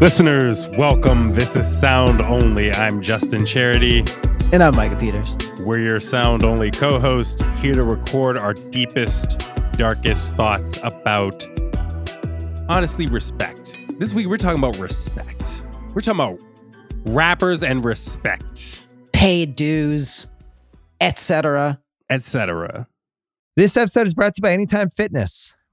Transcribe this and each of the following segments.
Listeners, welcome. This is Sound Only. I'm Justin Charity. And I'm Micah Peters. We're your Sound Only co host, here to record our deepest, darkest thoughts about, honestly, respect. This week, we're talking about respect. We're talking about rappers and respect, Paid dues, etc. etc. This episode is brought to you by Anytime Fitness.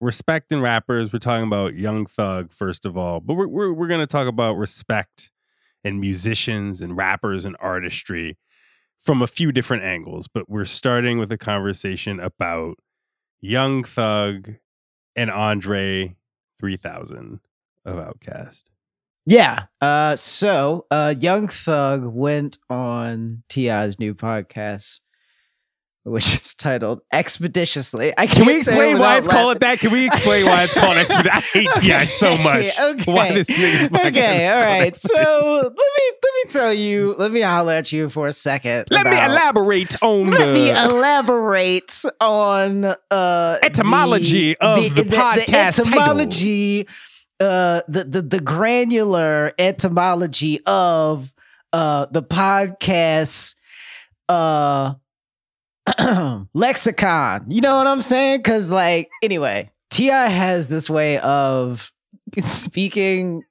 respect in rappers. We're talking about Young Thug, first of all, but we're, we're, we're going to talk about respect and musicians and rappers and artistry from a few different angles. But we're starting with a conversation about Young Thug and Andre 3000 of Outkast. Yeah. Uh, so uh, Young Thug went on T.I.'s new podcast which is titled Expeditiously. I Can we explain why it's called that? Can we explain why it's called Expeditiously? I hate T.I. so much. okay. Why this Okay, all right. So let me let me tell you, let me holler at you for a second. Let me elaborate on let the me elaborate on uh etymology the, of the, the podcast the etymology uh the, the the granular etymology of uh the podcast uh lexicon. You know what I'm saying? Because, like, anyway, T.I. has this way of speaking,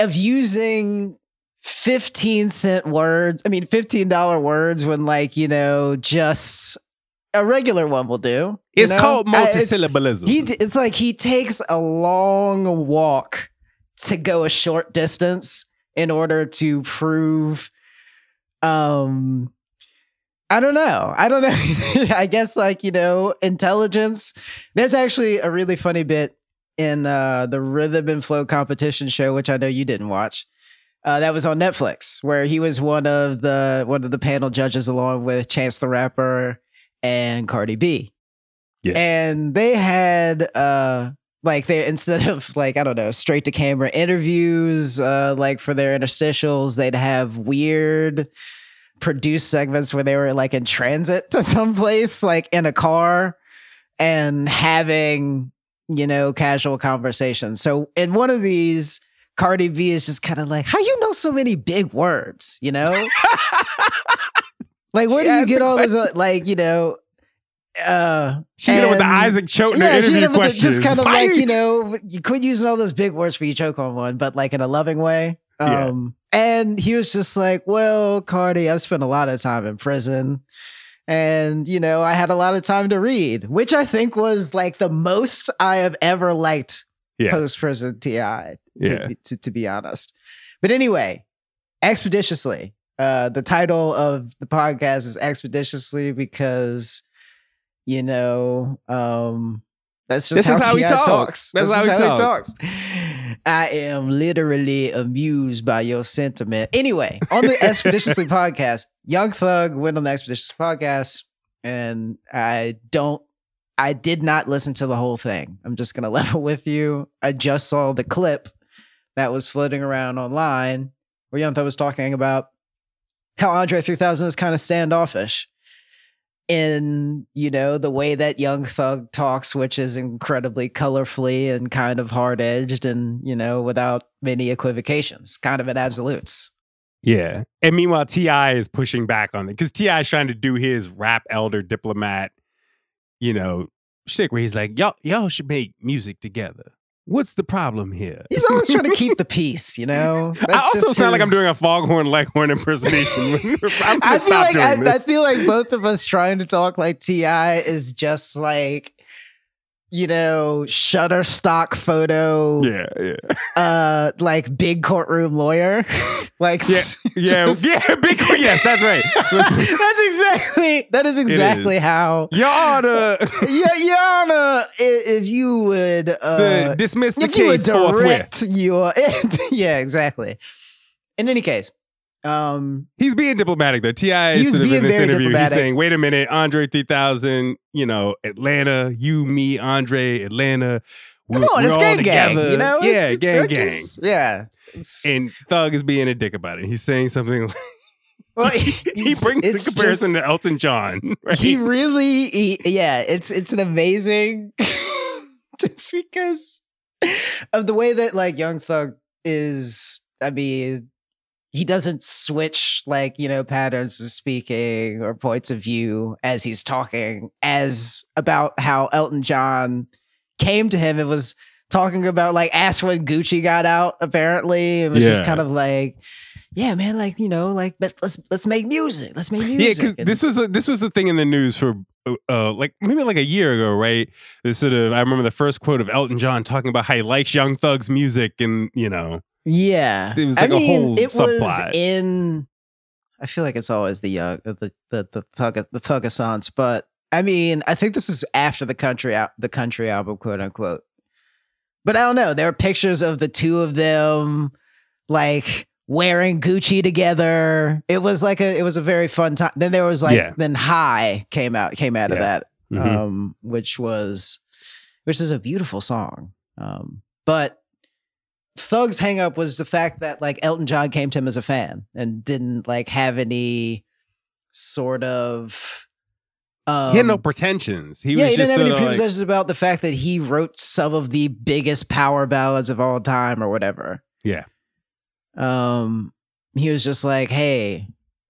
of using 15 cent words. I mean, $15 words when, like, you know, just a regular one will do. It's know? called multisyllabalism. It's, he, it's like he takes a long walk to go a short distance in order to prove um I don't know. I don't know. I guess like, you know, intelligence. There's actually a really funny bit in uh the Rhythm and Flow competition show, which I know you didn't watch. Uh, that was on Netflix, where he was one of the one of the panel judges along with Chance the Rapper and Cardi B. Yeah. And they had uh like they instead of like I don't know straight to camera interviews uh like for their interstitials, they'd have weird produced segments where they were like in transit to someplace, like in a car, and having, you know, casual conversations. So in one of these, Cardi B is just kind of like, how you know so many big words, you know? like, where She do you get all this, uh, like, you know, uh, she did it with the Isaac Chotiner yeah, interview it the- questions. just kind of like you know, you quit using all those big words for you choke on one, but like in a loving way. Um, and he was just like, "Well, Cardi, I've spent a lot of time in prison, and you know, I had a lot of time to read, which I think was like the most I have ever liked Yeah. post prison Ti. To, Yeah. to to be honest, but anyway, expeditiously. Uh, the title of the podcast is expeditiously because you know, um, that's just This how, is how he T.I. talks. That's how how he talks. I am literally amused by your sentiment. Anyway, on the Expeditiously podcast, Young Thug went on the Expeditiously podcast, and I don't, I did not listen to the whole thing. I'm just gonna level with you. I just saw the clip that was floating around online where Young Thug was talking about how Andre 3000 is kind of standoffish in you know the way that young thug talks which is incredibly colorfully and kind of hard edged and you know without many equivocations kind of at absolutes Yeah. And meanwhile, T.I. is pushing back on it because T.I. is trying to do his rap elder diplomat, you know, shtick where he's like, y'all, y'all should make music together. What's the problem here? He's always trying to keep the peace, you know. I also just sound like I'm doing a foghorn leghorn impersonation. I'm I feel like I, I feel like both of us trying to talk like Ti is just like you know Shutterstock photo, yeah, yeah, uh, like big courtroom lawyer, like yeah, yeah, just- yeah. Big, yes, that's right. That's exactly that is exactly how. Your Honor, Yeah, Your Honor, if you would uh, the, dismiss the if you would case forthwith. direct your yeah, exactly. In any case, um, He's being diplomatic though. Ti was sort of being in this very interview, diplomatic. he's saying, "Wait a minute, Andre 3000, you know, Atlanta, you, me, Andre, Atlanta, we're, come on, it's gang gang, you know? yeah, It's- it's gang, like gang." it's- yeah. It's, And Thug is being a dick about it. He's saying something. Like, well, he brings it's the comparison just- to Elton John. Right? He really, he, yeah, it's it's an amazing, just because of the way that like Young Thug is. I mean, he doesn't switch like you know patterns of speaking or points of view as he's talking, as about how Elton John came to him and was talking about like ask when Gucci got out. Apparently, it was just kind of like. Yeah, man, like you know, like but let's let's make music. Let's make music. Yeah, because this was a, this was the thing in the news for uh, uh, like maybe like a year ago, right? This sort of I remember the first quote of Elton John talking about how he likes Young Thug's music, and you know, Yeah, It was I like a mean, whole it was in. I feel like it's always the young, the the the thug the thugassance, but I mean, I think this is after the country out the country album, quote unquote. But I don't know. There are pictures of the two of them, like wearing Gucci together. It was like a it was a very fun time. Then there was like Yeah. then High came out came out of Yeah. that Mhm. um, which was which is a beautiful song. Um, but Thug's hangup was the fact that like Elton John came to him as a fan and didn't like have any sort of um, he had no pretensions. He yeah, was he didn't have any like, pretensions about the fact that he wrote some of the biggest power ballads of all time or whatever. Yeah. Um, he was just like, "Hey,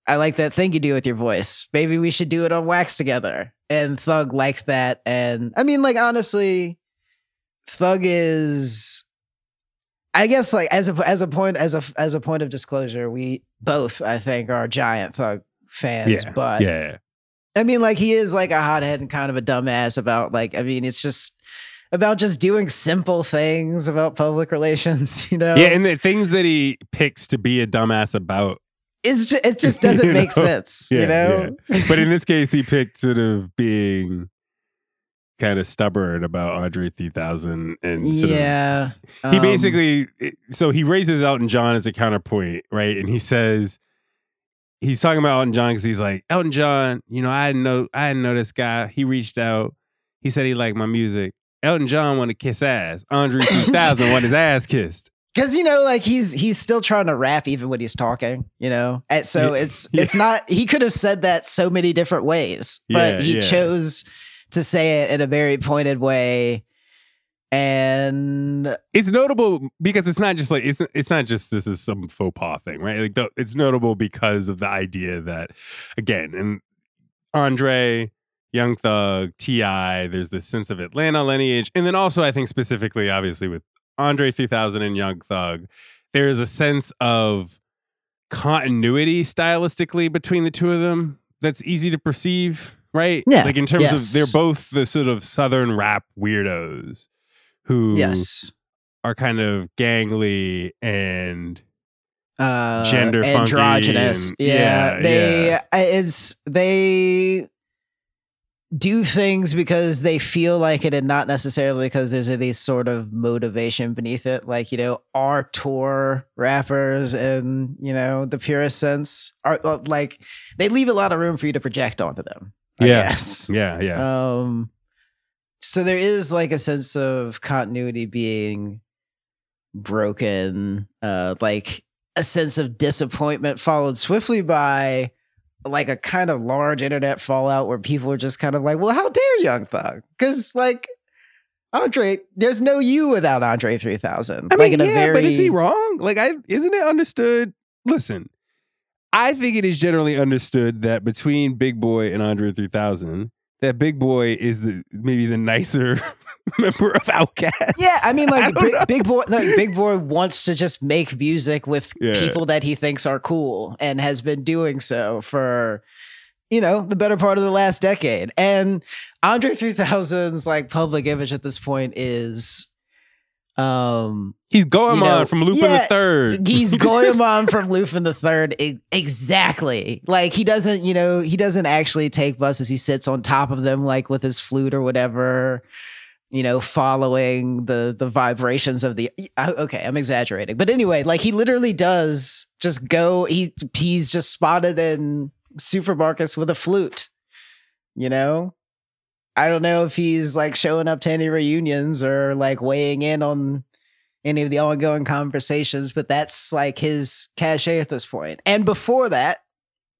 I like that thing you do with your voice. Maybe we should do it on wax together." And Thug liked that, and I mean, like honestly, Thug is, I guess, like as a as a point as a as a point of disclosure, we both I think are giant Thug fans, yeah, but yeah, I mean, like he is like a hothead and kind of a dumbass about like I mean, it's just about just doing simple things about public relations, you know? yeah, and the things that he picks to be a dumbass about. it's just, it just doesn't make know? sense, Yeah, you know? But in this case, he picked sort of being kind of stubborn about Andre 3000 and sort of yeah, he um, basically so he raises Elton John as a counterpoint, right? And he says he's talking about Elton John because he's like Elton John. You know, I didn't know I didn't know this guy. He reached out. He said he liked my music. Elton John wanted to kiss ass. Andre 3000 wanted his ass kissed. because you know, like he's he's still trying to rap even when he's talking, you know. And so Yeah, it's yeah. it's not. He could have said that so many different ways, but Yeah, he yeah. chose to say it in a very pointed way. And It's notable because it's not just like it's it's not just this is some faux pas thing, right? Like the, it's notable because of the idea that again, and Andre, Young Thug, Ti, there's this sense of Atlanta lineage, and then also I think specifically, obviously with Andre 3000 and Young Thug, there is a sense of continuity stylistically between the two of them that's easy to perceive, right? Yeah, like in terms yes. of they're both the sort of southern rap weirdos who yes, are kind of gangly and uh, Gender funky androgynous. and- yeah, yeah, they yeah. It's they do things because they feel like it, and not necessarily because there's any sort of motivation beneath it. Like you know, auteur rappers, in you know the purest sense, are like they leave a lot of room for you to project onto them. I Yeah. guess. yeah, yeah. Um, so there is like a sense of continuity being broken, uh, like a sense of disappointment followed swiftly by like a kind of large internet fallout where people are just kind of like, well, how dare Young Thug? Because like Andre, there's no you without Andre 3000. I like mean, a yeah, very but is he wrong? Like, I isn't it understood? Listen, I think it is generally understood that between Big Boi and Andre 3000, that Big Boi is the maybe the nicer member of Outkast. Yeah, I mean, like I big, Big Boi, like Big Boi wants to just make music with Yeah. people that he thinks are cool, and has been doing so for, you know, the better part of the last decade. And Andre 3000's like public image at this point is, um, He's Goemon You know, from Lupin yeah, the Third. he's Goemon from Lupin the Third. Exactly. Like he doesn't, you know, he doesn't actually take buses. He sits on top of them, like with his flute or whatever. You know, following the the vibrations of the. Okay, I'm exaggerating, but anyway, like he literally does just go. He he's just spotted in supermarkets with a flute. You know, I don't know if he's like showing up to any reunions or like weighing in on any of the ongoing conversations, but that's like his cachet at this point. And before that,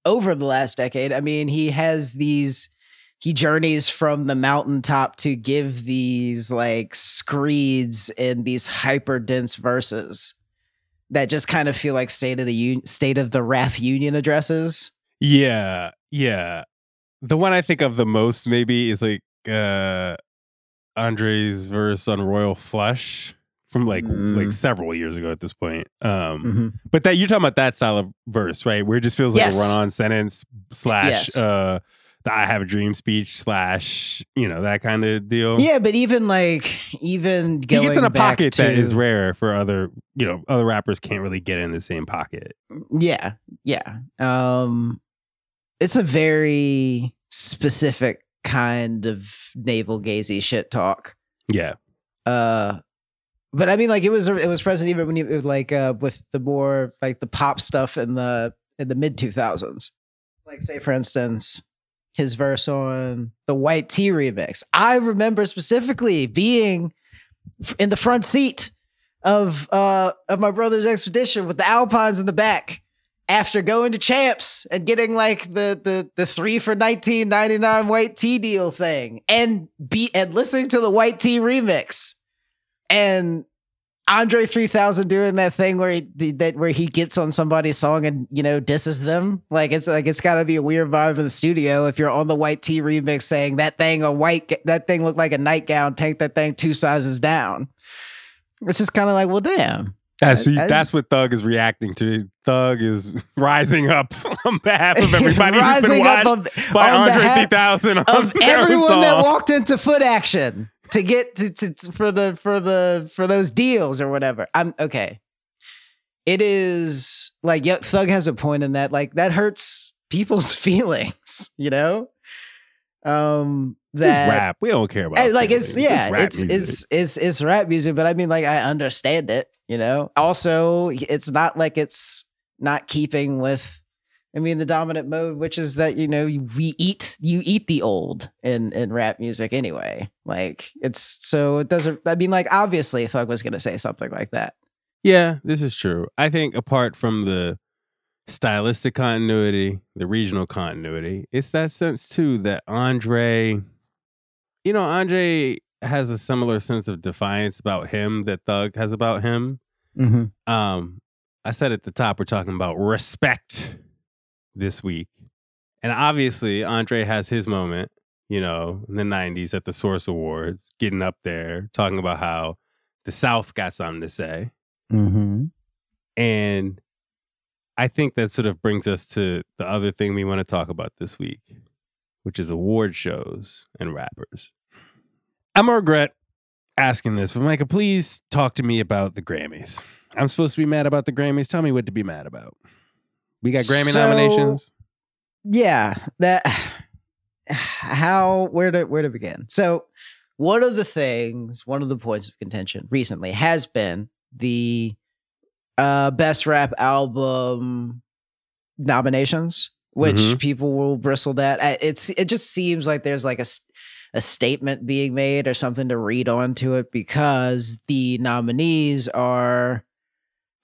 over the last decade, I mean, he has these, he journeys from the mountaintop to give these like screeds in these hyper dense verses that just kind of feel like state of the un- state of the rap union addresses. Yeah, yeah. The one I think of the most maybe is like uh Andre's verse on Royal Flush from like Mm. like several years ago at this point. Um Mm-hmm. but that you're talking about that style of verse, right? Where it just feels like Yes. a run-on sentence slash Yes. uh the I have a dream speech slash, you know, that kind of deal. Yeah, but even like even He gets in a pocket to, that is rare for other, you know, other rappers can't really get in the same pocket. Yeah, yeah. Um it's a very specific kind of navel gazy shit talk. Yeah. Uh but I mean like it was it was present even when you like uh with the more like the pop stuff in the in the mid 2000s. Like say for instance his verse on the White Tee remix. I remember specifically being in the front seat of uh of my brother's expedition with the Alpines in the back after going to champs and getting like the the the three for 1999 white tee deal thing and be and listening to the white tee remix. And Andre 3000 doing that thing where he that where he gets on somebody's song and you know disses them. Like it's like it's got to be a weird vibe in the studio if you're on the white tee remix saying that thing a white that thing looked like a nightgown take that thing two sizes down. It's just kind of like well damn That's, so you- I- I- that's what Thug is reacting to. Thug is rising up on behalf of everybody who's been watched on- by on Andre 3000 on of everyone that walked into foot action to get to, to, for the for the for those deals or whatever. I'm okay. It is like yeah, Thug has a point in that. Like that hurts people's feelings, you know. Um, It's that rap. We don't care about Hey, like it's yeah, rap it's it's it's it's rap music, but I mean like I understand it, you know. Also, it's not like it's not keeping with I mean the dominant mode, which is that you know we eat you eat the old in in rap music anyway. Like it's so it doesn't. I mean like obviously Thug was gonna say something like that. Yeah, this is true. I think apart from the stylistic continuity, the regional continuity, it's that sense too that Andre, you know, Andre has a similar sense of defiance about him that Thug has about him. Mm-hmm. Um, I said at the top, we're talking about respect this week. And obviously, Andre has his moment, you know, in the 90s at the Source Awards, getting up there, talking about how the South got something to say. Mm-hmm. And I think that sort of brings us to the other thing we want to talk about this week, which is award shows and rappers. I'm gonna regret asking this, but Micah, please talk to me about the Grammys. I'm supposed to be mad about the Grammys. Tell me what to be mad about. We got Grammy So- nominations. yeah that how where to where to begin so one of the things one of the points of contention recently has been the uh best rap album nominations which Mhm. people will bristle at it's it just seems like there's like a s- a statement being made or something to read onto it because the nominees are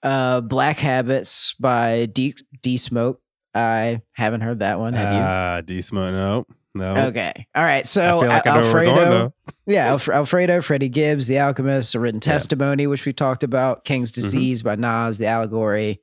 uh black habits by d d smoke I haven't heard that one. Have you? Ah, D Smoke. No, no. Okay. All right. So like I Al- know where we're going, Alfredo, yeah, Alf- Alfredo, Freddie Gibbs, The Alchemist, A Written Yeah. Testimony, which we talked about, King's Mhm. Disease by Nas, The Allegory,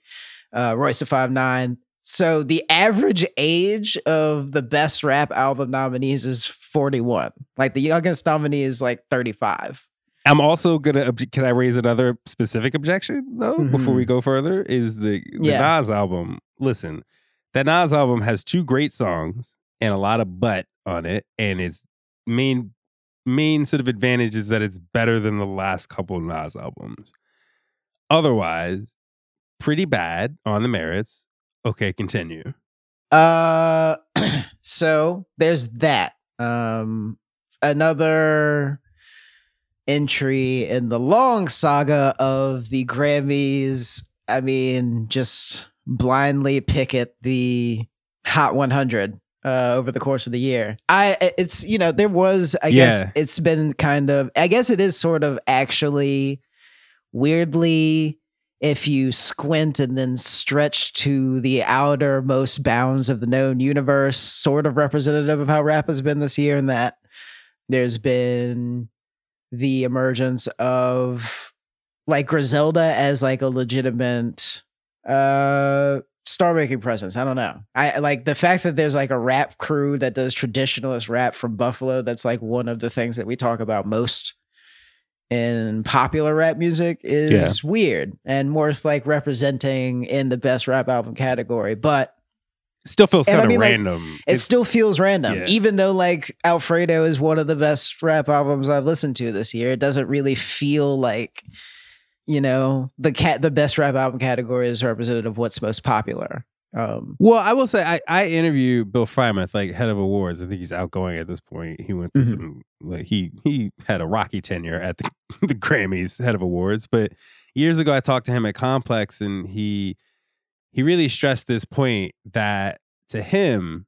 uh, Royce the Five Nine, so the average age of the best rap album nominees is 41. Like the youngest nominee is like 35. I'm also gonna. Can I raise another specific objection though before we mm-hmm. go further? Is the the Yeah. Nas album? Listen, that Nas album has two great songs and a lot of butt on it, and its main main sort of advantage is that it's better than the last couple Nas albums. Otherwise, pretty bad on the merits. Okay, continue. Uh so there's that. Um another entry in the long saga of the Grammys. I mean, just blindly pick at the Hot 100 uh, over the course of the year. I it's you know there was I guess it's been kind of I guess it is sort of actually weirdly if you squint and then stretch to the outermost bounds of the known universe, sort of representative of how rap has been this year, and that there's been the emergence of like Griselda as like a legitimate uh star making presence. I don't know. I I like the fact that there's like a rap crew that does traditionalist rap from Buffalo. That's like one of the things that we talk about most in popular rap music is weird and worth like representing in the best rap album category. But It still feels kind I of mean, like, random. it It's- still feels random, Yeah. even though like Alfredo is one of the best rap albums I've listened to this year. It doesn't really feel like you know the cat the best rap album category is representative of what's most popular. Um, Well, I will say I, I interviewed Bill Freimuth, like head of awards. I think he's outgoing at this point. He went to Mhm. some like he he had a rocky tenure at the, the Grammys, head of awards. But years ago, I talked to him at Complex, and he he really stressed this point that to him,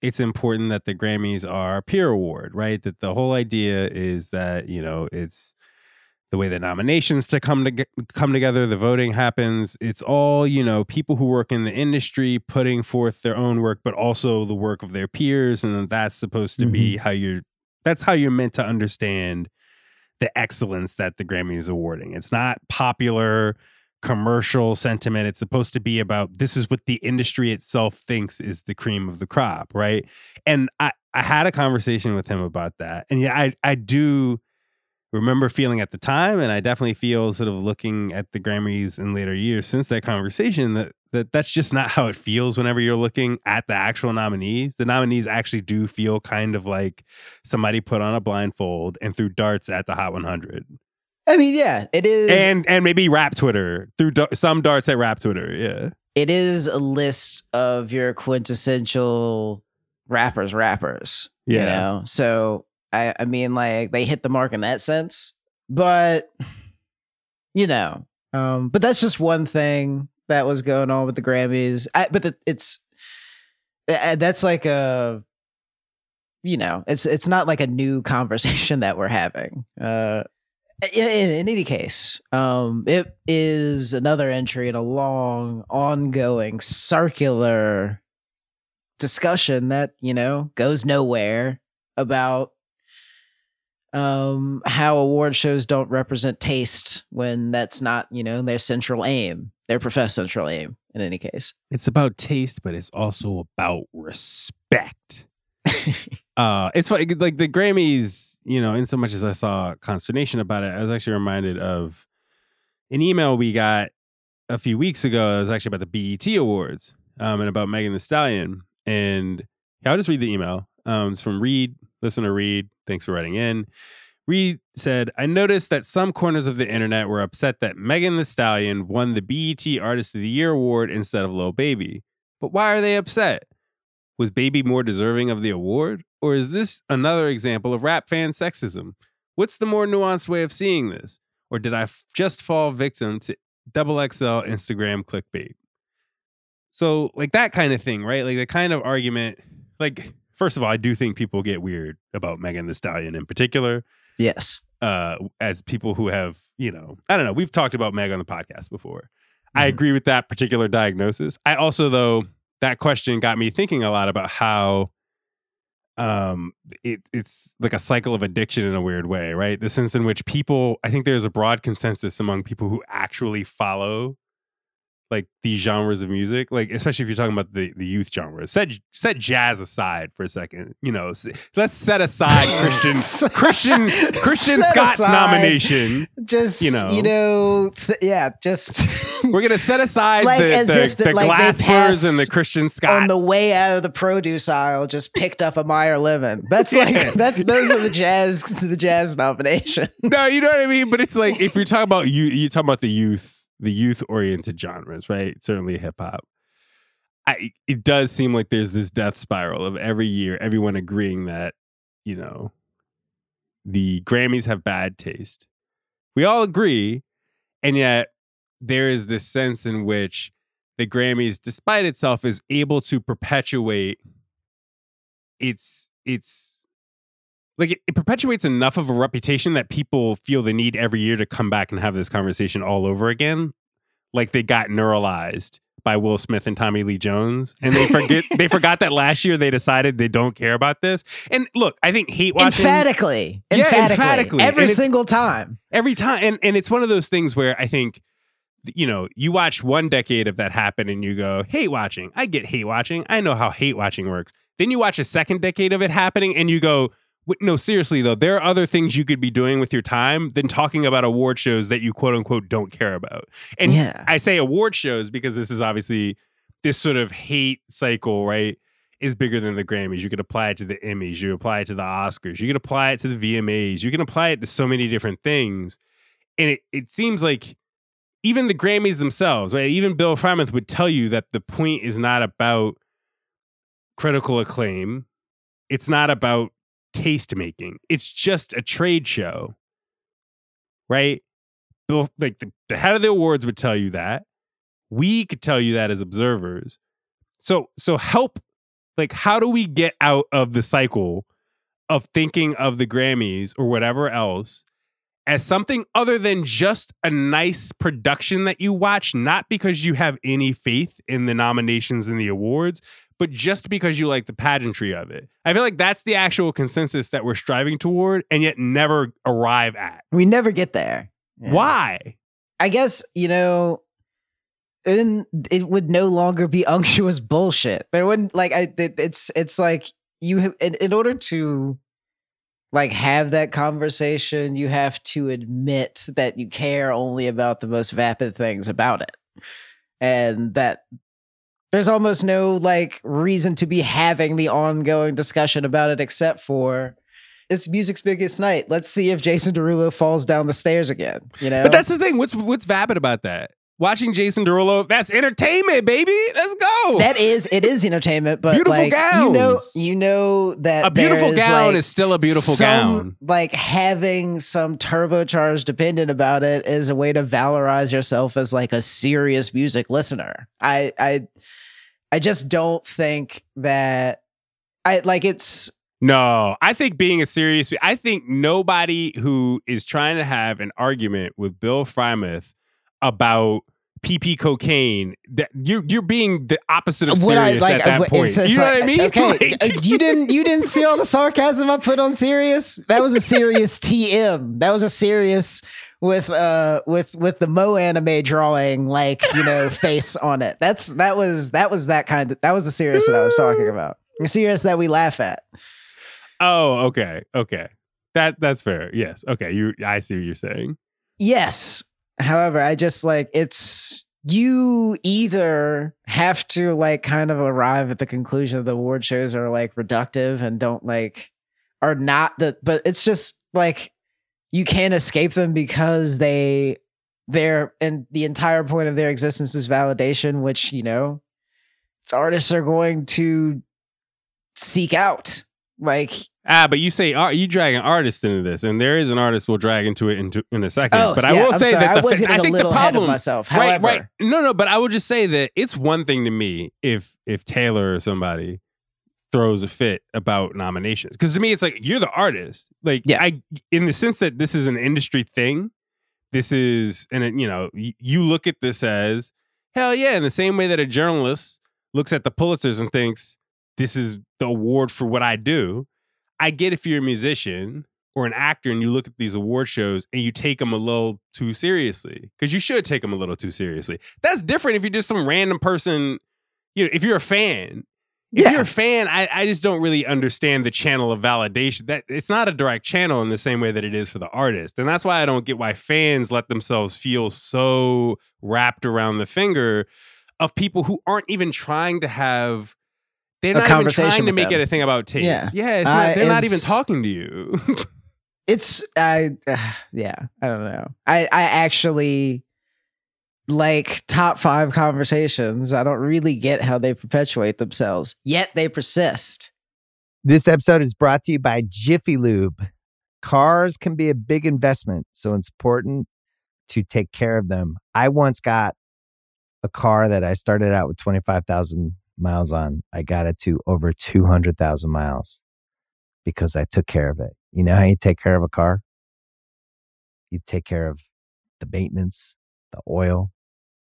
it's important that the Grammys are a peer award, right? That the whole idea is that you know it's the way the nominations to come to come together, the voting happens. It's all you know, people who work in the industry putting forth their own work, but also the work of their peers, and that's supposed to be mm-hmm. how you're. That's how you're meant to understand the excellence that the Grammy is awarding. It's not popular commercial sentiment. It's supposed to be about this is what the industry itself thinks is the cream of the crop, right? And I I had a conversation with him about that, and yeah, I I do remember feeling at the time and i definitely feel sort of looking at the grammys in later years since that conversation that, that that's just not how it feels whenever you're looking at the actual nominees the nominees actually do feel kind of like somebody put on a blindfold and threw darts at the hot 100 I mean, yeah, it is. and and maybe rap twitter threw da- some darts at rap twitter yeah it is a list of your quintessential rappers, rappers. You Yeah. know, so I, I mean, like they hit the mark in that sense, but you know, um, but that's just one thing that was going on with the Grammys. I, but the, it's that's like a, you know, it's it's not like a new conversation that we're having. Uh, in, in, in any case, um, it is another entry in a long, ongoing, circular discussion that you know goes nowhere about um how award shows don't represent taste when that's not you know their central aim their professed central aim in any case. It's about taste but it's also about respect. Uh it's funny like the grammys you know in so much as i saw consternation about it i was actually reminded of an email we got a few weeks ago it was actually about the bet awards um and about Megan Thee Stallion. And yeah, i'll just read the email. Um it's from reed listener reed thanks for writing in Reed said, I noticed that some corners of the internet were upset that Megan Thee Stallion won the BET Artist of the Year award instead of Lil Baby. But why are they upset? Was Baby more deserving of the award? Or is this another example of rap fan sexism? What's the more nuanced way of seeing this? Or did I f- just fall victim to double XL Instagram clickbait? So, like that kind of thing, right? Like the kind of argument, like, first of all, I do think people get weird about Megan Thee Stallion in particular yes. uh as people who have you know i don't know we've talked about meg on the podcast before. I Mhm. agree with that particular diagnosis. I also though that question got me thinking a lot about how um it, it's like a cycle of addiction in a weird way right? The sense in which people i think there's a broad consensus among people who actually follow like these genres of music, like especially if you're talking about the, the youth genres. Set set jazz aside for a second. You know, let's set aside Christian Christian Christian Set Scott's aside- nomination. Just You know. you know, th- yeah, just We're gonna set aside Like the, as the, if that, the like, Glaspers and the Christian Scotts on the way out of the produce aisle, just picked up a Meyer Lemon. That's like that's those are the jazz the jazz nominations. No, you know what I mean. But it's like if you're talking about you, you talk about the youth, the youth oriented genres, right? Certainly hip hop. I it does seem like there's this death spiral of every year, everyone agreeing that you know the Grammys have bad taste. We all agree, and yet there is this sense in which the Grammys, despite itself, is able to perpetuate its its like it, it perpetuates enough of a reputation that people feel the need every year to come back and have this conversation all over again. Like they got neuralized by Will Smith and Tommy Lee Jones and they forget they forgot that last year they decided they don't care about this. And look I think hate watching emphatically, Yeah, emphatically, emphatically. every single time. every time. And, and it's one of those things where I think you know you watch one decade of that happen and you go hate watching. I get hate watching. I know how hate watching works. Then you watch a second decade of it happening and you go "Wait, no seriously though there are other things you could be doing with your time than talking about award shows that you quote unquote don't care about and yeah, I say award shows because this is obviously this sort of hate cycle, right? Is bigger than the Grammys. You could apply it to the Emmys, you apply it to the Oscars, you can apply it to the VMAs, you can apply it to so many different things. And it, it seems like even the Grammys themselves, right? Even Bill Freimuth would tell you that the point is not about critical acclaim. It's not about taste making. It's just a trade show. Right? Like the, the head of the awards would tell you that. We could tell you that as observers. So so help like how do we get out of the cycle of thinking of the Grammys or whatever else as something other than just a nice production that you watch, not because you have any faith in the nominations and the awards, but just because you like the pageantry of it. I feel like that's the actual consensus that we're striving toward and yet never arrive at. we never get there. Yeah. Why? I guess you know, then it would no longer be unctuous bullshit. There wouldn't like I. It, it's it's like you have in, in order to like have that conversation, you have to admit that you care only about the most vapid things about it, and that there's almost no like reason to be having the ongoing discussion about it except for. It's music's biggest night. Let's see if Jason Derulo falls down the stairs again. You know, But that's the thing. What's what's vapid about that? Watching Jason Derulo, that's entertainment, baby. Let's go. that is it is entertainment, but Beautiful like, You know, gowns. you know that a beautiful is, gown like, is still a beautiful some- gown. Like having some turbocharged opinion about it is a way to valorize yourself as like a serious music listener. I I I just don't think that I like it's No, I think being a serious, I think nobody who is trying to have an argument with Bill Freimuth about PP cocaine, that you're you're being the opposite of what I serious like. at that it's- point. it's you know what I mean? Okay, Like- uh, you didn't you didn't see all the sarcasm I put on serious. That was a serious TM. That was a serious with uh with with the Mo anime drawing like you know face on it. That's that was that was that kind of that was the serious that I was talking about. The serious that we laugh at. oh, okay, okay, that that's fair. Yes, okay. You, I see what you're saying. Yes. However, I just like it's you either have to like kind of arrive at the conclusion of the award shows are like reductive and don't like are not the but it's just like you can't escape them because they they're and the entire point of their existence is validation, which, you know, artists are going to seek out. Like Ah, but you say art, you drag an artist into this, and there is an artist we'll drag into it into, in a second. oh, but I yeah, will I'm say sorry, that the I fa- I think the problem, myself. right, right, no, no, but I would just say that it's one thing to me if if Taylor or somebody throws a fit about nominations because to me it's like you're the artist, like Yeah. I in the sense that this is an industry thing. This is and it, you know y- you look at this as hell yeah in the same way that a journalist looks at the Pulitzers and thinks this is the award for what I do. I get if you're a musician or an actor and you look at these award shows and you take them a little too seriously because you should take them a little too seriously. That's different if you're just some random person. You know, if you're a fan, if Yeah. you're a fan, I, I just don't really understand the channel of validation. That it's not a direct channel in the same way that it is for the artist, and that's why I don't get why fans let themselves feel so wrapped around the finger of people who aren't even trying to have. They're A not even trying to make them. it a thing about taste. Yeah. Yeah, not, they're not even talking to you. it's I yeah, I don't know. I I actually like top 5 conversations. I don't really get how they perpetuate themselves. Yet they persist. This episode is brought to you by Jiffy Lube. Cars can be a big investment, so it's important to take care of them. I once got a car that I started out with 25,000 miles on. I got it to over 200,000 miles because I took care of it. You know how you take care of a car? You take care of the maintenance, the oil,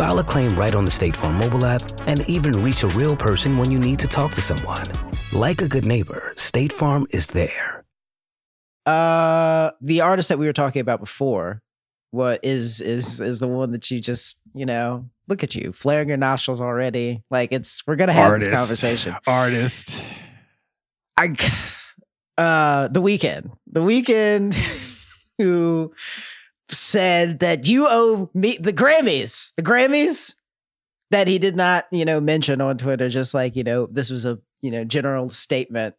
File a claim right on the State Farm mobile app and even reach a real person when you need to talk to someone. Like a good neighbor, State Farm is there. Uh the artist that we were talking about before what is is is the one that you just, you know, look at you, flaring your nostrils already. Like it's we're going to have this conversation. Artist. I uh the Weeknd. The Weeknd who said that you owe me the Grammys. The Grammys that he did not, you know, mention on Twitter just like, you know, this was a, you know, general statement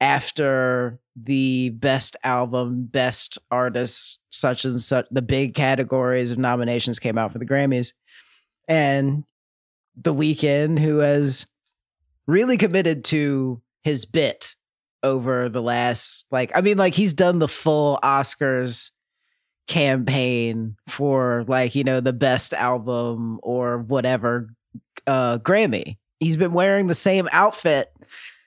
after the best album, best artist, such and such the big categories of nominations came out for the Grammys. And the Weeknd who has really committed to his bit over the last like I mean like he's done the full Oscars campaign for like you know the best album or whatever uh Grammy. He's been wearing the same outfit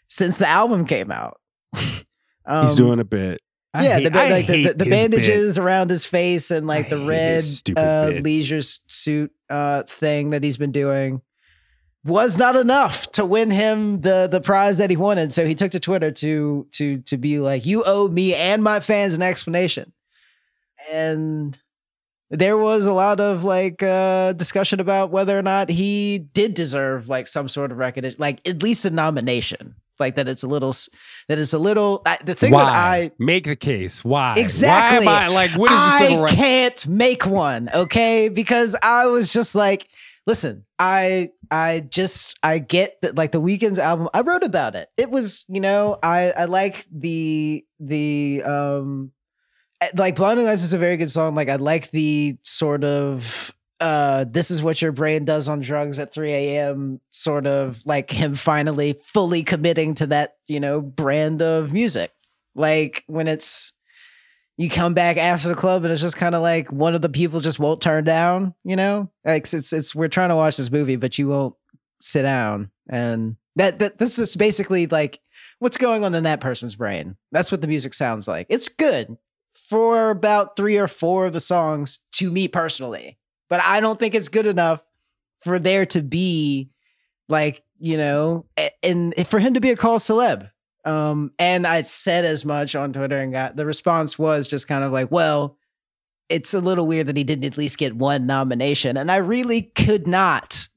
since the album came out. um, He's doing a bit. I yeah, hate- the, like the, the, the his bit. bandages around his face and like I the red uh, leisure suit uh, thing that he's been doing was not enough to win him the the prize that he wanted. So he took to Twitter to to to be like, "You owe me and my fans an explanation." And there was a lot of like uh discussion about whether or not he did deserve like some sort of recognition, like at least a nomination. Like that, it's a little, that it's a little. I, the thing Why? that I make the case. Why? Exactly. Why am I like? What is the I can't make one, okay? Because I was just like, listen, I I just I get that like the Weeknd's album. I wrote about it. It was, you know, I I like the the um like Blinding Lights is a very good song. Like I like the sort of uh this is what your brain does on drugs at 3 a.m. sort of like him finally fully committing to that, you know, brand of music. Like when it's you come back after the club and it's just kind of like one of the people just won't turn down, you know? Like it's it's we're trying to watch this movie, but you won't sit down. And that that this is basically like what's going on in that person's brain. That's what the music sounds like. It's good for about three or four of the songs to me personally. But I don't think it's good enough for there to be like, you know, and for him to be a cause célèbre. Um, and I said as much on Twitter and got the response was just kind of like, well, it's a little weird that he didn't at least get one nomination. And I really could not,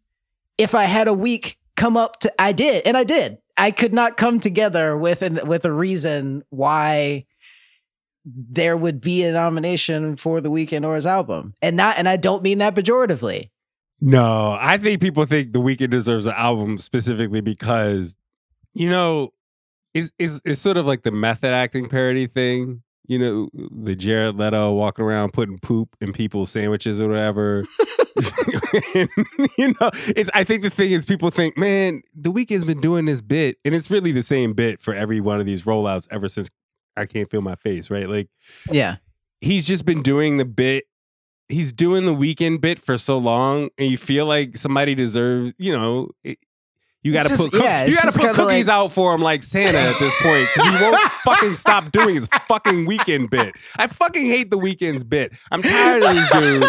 if I had a week, come up to I did, and I did. I could not come together with an with a reason why there would be a nomination for the Weeknd or his album. And not and I don't mean that pejoratively. No, I think people think The Weeknd deserves an album specifically because, you know, it's, it's, it's sort of like the method acting parody thing. You know, the Jared Leto walking around putting poop in people's sandwiches or whatever. And, you know, it's. I think the thing is, people think, man, The Weeknd's been doing this bit, and it's really the same bit for every one of these rollouts ever since I can't feel my face, right? Like Yeah. he's just been doing the bit he's doing the Weeknd bit for so long and you feel like somebody deserves you know it, you got to put cook- yeah, you got to put cookies like- out for him like Santa at this point because he won't fucking stop doing his fucking Weeknd bit. I fucking hate the Weeknd's bit. I'm tired of this dude.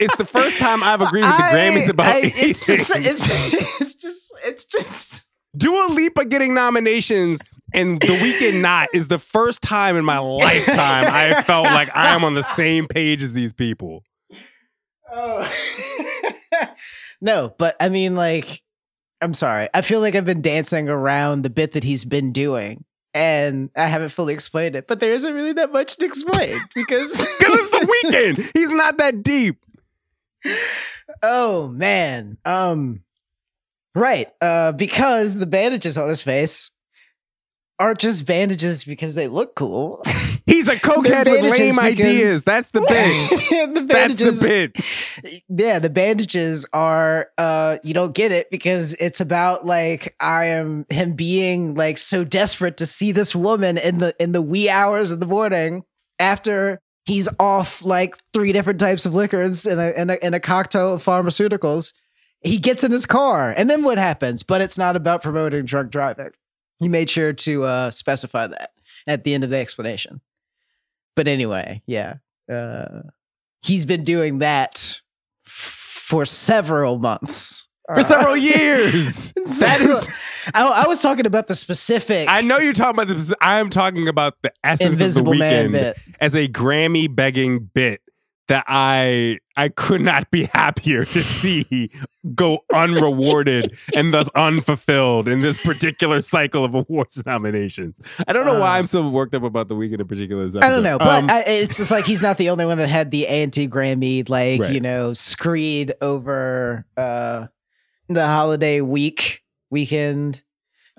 It's the first time I've agreed with the I- Grammys about I- it's just it's, it's just it's just Dua Lipa getting nominations and The Weeknd not is the first time in my lifetime I felt like I am on the same page as these people. Oh. no, but I mean, like, I'm sorry. I feel like I've been dancing around the bit that he's been doing, and I haven't fully explained it. But there isn't really that much to explain because Because it's the Weeknd. He's not that deep. oh man, um, right. Uh, because the bandages on his face aren't just bandages because they look cool. He's a cokehead with lame because- ideas. That's the bit. the That's bandages the bit. yeah the bandages are uh you don't get it because it's about like i am him being like so desperate to see this woman in the in the wee hours of the morning after he's off like three different types of liquors and a, and a, and a cocktail of pharmaceuticals he gets in his car and then what happens but it's not about promoting drunk driving he made sure to uh specify that at the end of the explanation but anyway yeah uh he's been doing that for several months. For several years. That is. I, I was talking about the specific I know you're talking about this. I'm talking about the essence Invisible of the Man Weeknd bit. as a Grammy begging bit that I I could not be happier to see go unrewarded and thus unfulfilled in this particular cycle of awards nominations. I don't know why Uh, I'm so worked up about the Weeknd in particular. I don't know, episode. but Um, I, it's just like he's not the only one that had the anti Grammy, like Right. you know, screed over uh, the holiday week weekend,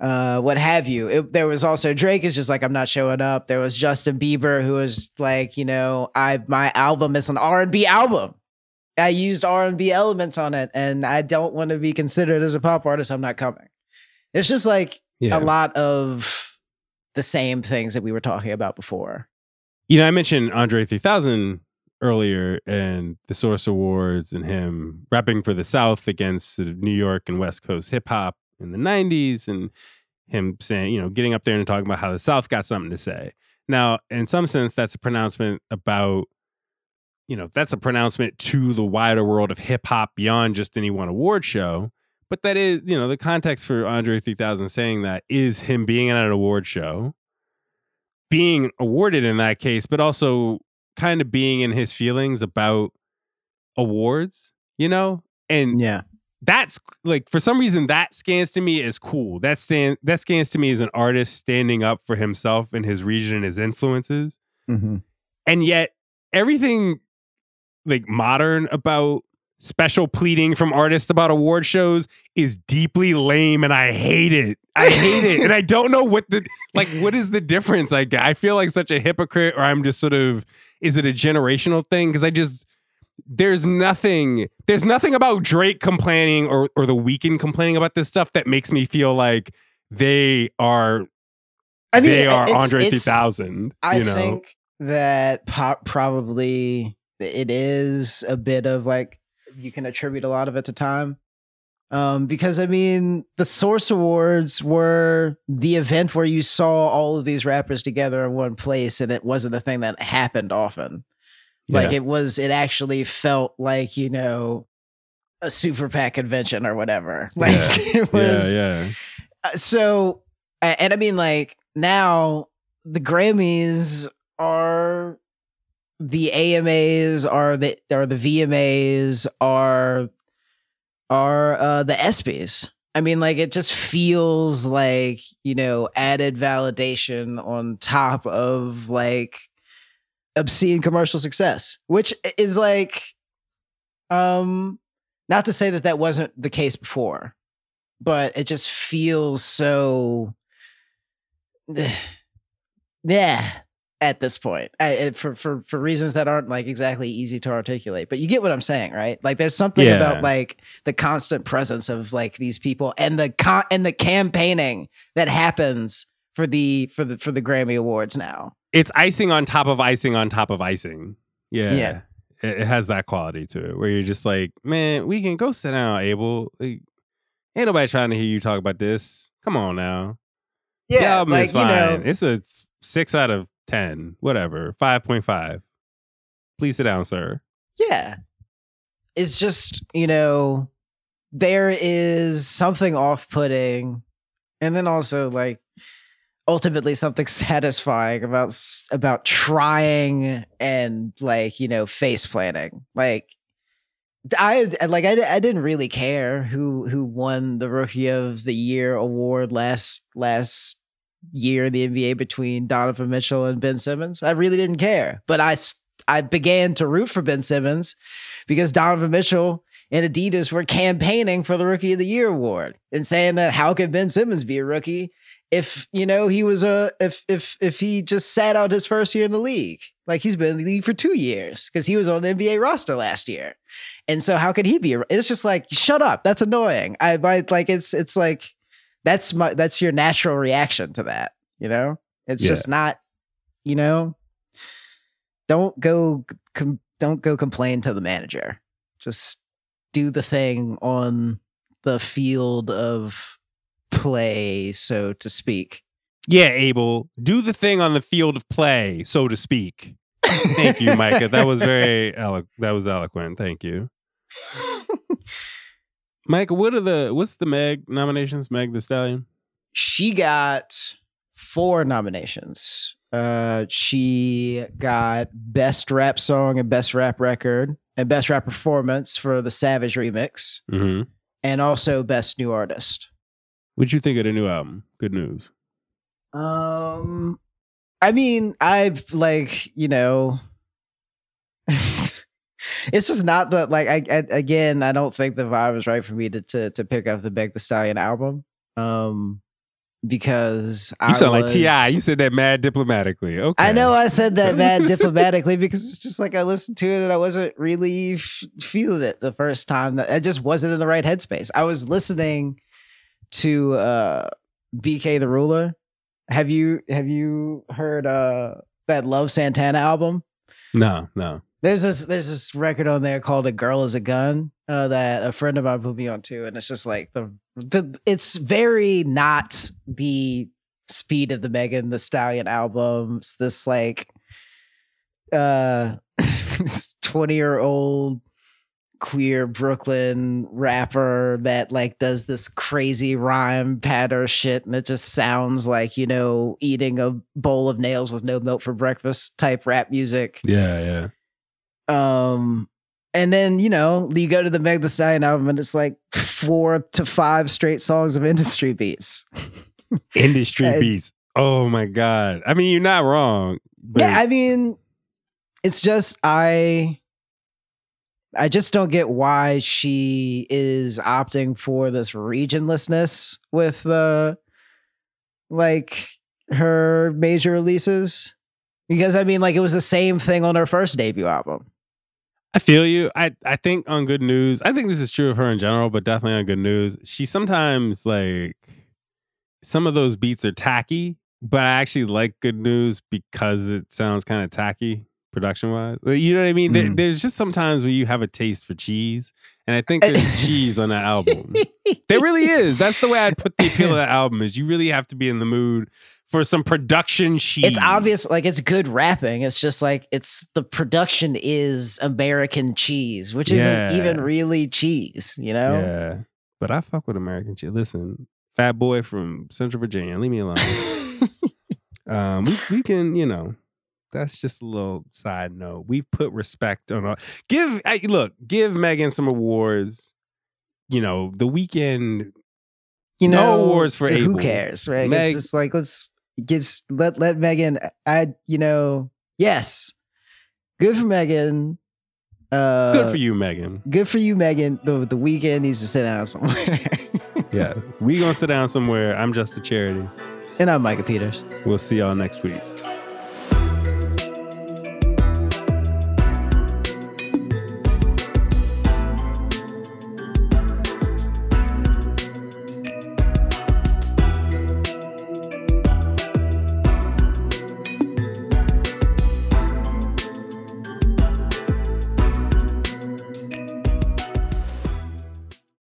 uh, what have you. It, there was also Drake is just like I'm not showing up. There was Justin Bieber who was like, you know, I my album is an R and B album. I used R and B elements on it, and I don't want to be considered as a pop artist. I'm not coming. It's just like yeah. a lot of the same things that we were talking about before. You know, I mentioned Andre 3000 earlier and the Source Awards and him rapping for the South against New York and West Coast hip hop in the 90s and him saying, you know, getting up there and talking about how the South got something to say. Now, in some sense, that's a pronouncement about, you know, that's a pronouncement to the wider world of hip hop beyond just any one award show. But that is, you know, the context for Andre 3000 saying that is him being at an award show, being awarded in that case, but also kind of being in his feelings about awards, you know? And Yeah. That's like for some reason that scans to me as cool. That stand that scans to me as an artist standing up for himself and his region and his influences. Mm-hmm. And yet everything like modern about special pleading from artists about award shows is deeply lame and I hate it. I hate it. And I don't know what the like what is the difference? Like I feel like such a hypocrite or I'm just sort of is it a generational thing cuz I just there's nothing there's nothing about Drake complaining or or the Weeknd complaining about this stuff that makes me feel like they are I mean, they are it's- Andre it's- 3000, I you know. think that pop probably it is a bit of like you can attribute a lot of it to time. Um, because I mean, the Source Awards were the event where you saw all of these rappers together in one place, and it wasn't a thing that happened often. Like Yeah. it was, it actually felt like you know a super PAC convention or whatever. Like Yeah. it was, yeah, yeah. uh, so and i mean like now the grammys are the amas are the are the vmas are are uh the ESPYs. i mean like it just feels like you know added validation on top of like obscene commercial success which is like um Not to say that that wasn't the case before, but it just feels so. Yeah, at this point, I, it- for for for reasons that aren't like exactly easy to articulate. But you get what I'm saying, right? Like, there's something Yeah. about like the constant presence of like these people and the con- and the campaigning that happens for the for the for the Grammy Awards now. It's icing on top of icing on top of icing. Yeah. Yeah. It, it has that quality to it where you're just like, man, we can go sit down, Abel. Like, ain't nobody trying to hear you talk about this. Come on now. the album is fine. it's a six out of 10, whatever, 5.5. Please sit down, sir. Yeah. It's just, you know, there is something off putting and then also like ultimately something satisfying about about trying and like, you know, face planning. Like I like I, I didn't really care who who won the rookie of the year award last last year in the NBA between Donovan Mitchell and Ben Simmons. I really didn't care, but I I began to root for Ben Simmons because Donovan Mitchell and Adidas were campaigning for the Rookie of the Year award and saying that how could Ben Simmons be a rookie if you know he was a if if if he just sat out his first year in the league like he's been in the league for two years because he was on the NBA roster last year, and so how could he be? a- It's just like shut up. That's annoying. I, I like it's it's like that's my that's your natural reaction to that. You know, it's Yeah. just not. You know, don't go com- don't go complain to the manager. Just do the thing on the field of play, so to speak. Yeah, Abel, do the thing on the field of play, so to speak. Thank you, Micah. That was very elo- that was eloquent. Thank you. Micah, what are the what's the Meg nominations? Meg Thee Stallion? she got four nominations. Uh, she got best rap song and best rap record and best rap performance for the Savage remix, Mm-hmm. and also best new artist. What'd you think of the new album? Good news. Um, I mean, I've like you know, it's just not that like I, I again I don't think the vibe is right for me to to to pick up the Meg Thee Stallion album. Um, because You I sound like Ti. You said that mad diplomatically. Okay, I know I said that mad diplomatically because it's just like I listened to it and I wasn't really f- feeling it the first time. That I just wasn't in the right headspace. I was listening to uh Bktherula. Have you have you heard uh that Love Santana album? No, no. There's this there's this record on there called "A Girl Is a Gun" uh, that a friend of mine put me on too, and it's just like the, the it's very not the speed of the Megan Thee Stallion albums. This like uh twenty year old queer Brooklyn rapper that like does this crazy rhyme pattern shit, and it just sounds like you know eating a bowl of nails with no milk for breakfast type rap music. Yeah, yeah. Um, and then you know you go to the Meg Thee Stallion album, and it's like four to five straight songs of industry beats. Industry I- beats. Oh my god. I mean, you're not wrong. But yeah, I mean, it's just I. I just don't get why she is opting for this regionlessness with the like her major releases. Because I mean, like it was the same thing on her first debut album. I feel you. I I think on Good News, I think this is true of her in general, but definitely on Good News, she sometimes like some of those beats are tacky, but I actually like Good News because it sounds kind of tacky production wise. You know what I mean? There- Mm. there's just sometimes where you have a taste for cheese, and I think there's cheese on that album. There really is. That's the way I'd put the appeal of that album. Is you really have to be in the mood for some production cheese. It's obvious, like it's good rapping. It's just like it's the production is American cheese, which Yeah. isn't even really cheese, you know? Yeah, but I fuck with American cheese. Listen, Fat Boy from Central Virginia, leave me alone. um, we we can, you know, that's just a little side note. We've put respect on our give. I, look, give Megan some awards. You know, the Weeknd. you know, No awards for who Abel. cares, right? Meg- it's just like let's get let let Megan. I you know yes, good for Megan. Uh, Good for you, Megan. Good for you, Megan. The the Weeknd needs to sit down somewhere. Yeah. we gonna sit down somewhere. I'm Justin Charity. and I'm Micah Peters. We'll see y'all next week.